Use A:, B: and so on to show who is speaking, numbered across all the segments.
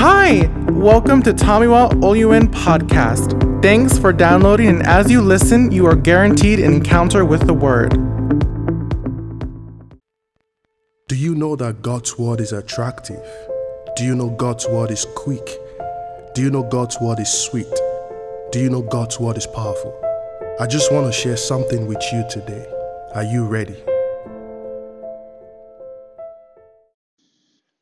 A: Hi, welcome to Tamiwa Oluen podcast. Thanks for downloading, and as you listen, you are guaranteed an encounter with the Word.
B: Do you know that God's word is attractive? Do you know God's word is quick? Do you know God's word is sweet? Do you know God's word is powerful? I just want to share something with you today. Are you ready?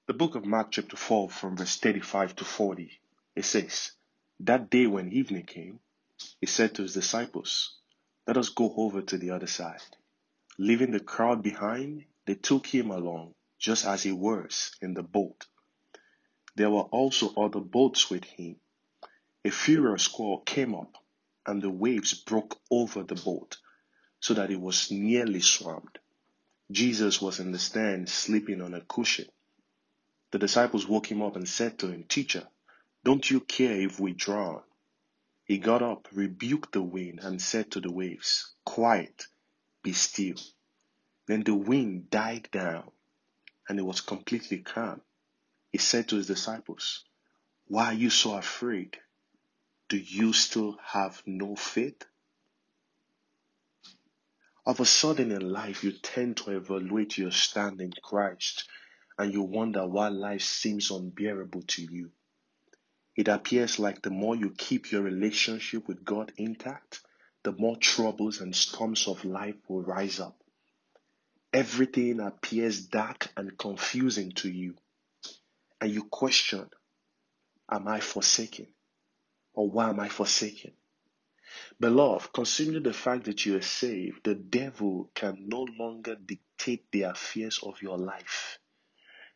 C: The book of Mark, chapter 4, from verse 35 to 40, it says, That day when evening came, he said to his disciples, Let us go over to the other side. Leaving the crowd behind, they took him along, just as he was, in the boat. There were also other boats with him. A furious squall came up, and the waves broke over the boat, so that it was nearly swamped. Jesus was in the stand, sleeping on a cushion. The disciples woke him up and said to him, Teacher, don't you care if we drown? He got up, rebuked the wind, and said to the waves, Quiet, be still. Then the wind died down, and it was completely calm. He said to his disciples, Why are you so afraid? Do you still have no faith? Of a sudden in life, you tend to evaluate your stand in Christ and you wonder why life seems unbearable to you. It appears like the more you keep your relationship with God intact, the more troubles and storms of life will rise up. Everything appears dark and confusing to you, and you question, Am I forsaken? Or why am I forsaken? Beloved, considering the fact that you are saved, the devil can no longer dictate the affairs of your life.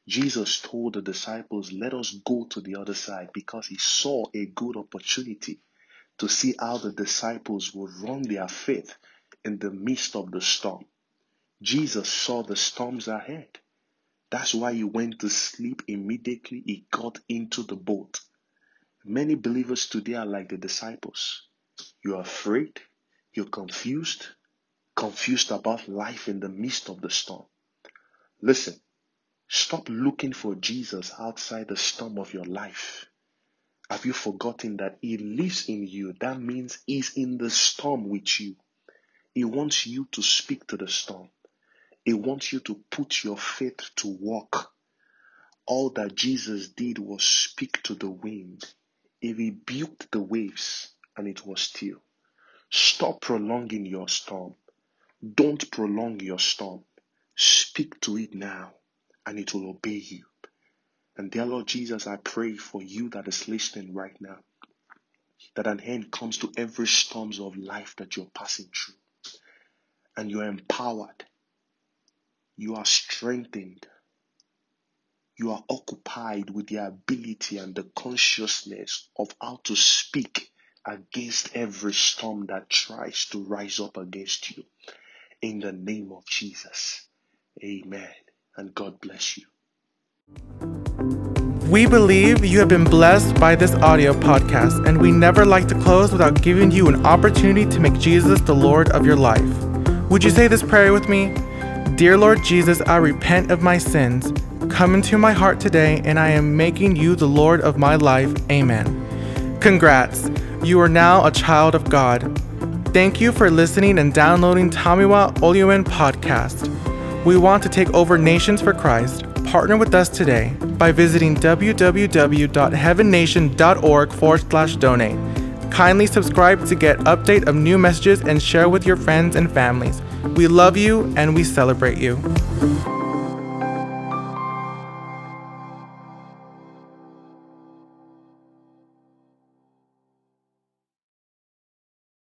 C: Jesus told the disciples, Let us go to the other side because he saw a good opportunity to see how the disciples would run their faith in the midst of the storm. Jesus saw the storms ahead. That's why he went to sleep immediately he got into the boat. Many believers today are like the disciples. You're afraid, you're confused, confused about life in the midst of the storm. Listen, Stop looking for Jesus outside the storm of your life. Have you forgotten that He lives in you? That means He's in the storm with you. He wants you to speak to the storm. He wants you to put your faith to work. All that Jesus did was speak to the wind. He rebuked the waves and it was still. Stop prolonging your storm. Don't prolong your storm. Speak to it now and it will obey you. And dear Lord Jesus, I pray for you that is listening right now, that an end comes to every storms of life that you're passing through. And you're empowered. You are strengthened. You are occupied with the ability and the consciousness of how to speak against every storm that tries to rise up against you. In the name of Jesus. Amen and God bless you.
A: We believe you have been blessed by this audio podcast, and we never like to close without giving you an opportunity to make Jesus the Lord of your life. Would you say this prayer with me? Dear Lord Jesus, I repent of my sins. Come into my heart today, and I am making you the Lord of my life. Amen. Congrats, you are now a child of God. Thank you for listening and downloading Tamiwa Oluen podcast. We want to take over nations for Christ. Partner with us today by visiting www.heavennation.org forward slash donate. Kindly subscribe to get update of new messages and share with your friends and families. We love you and we celebrate you.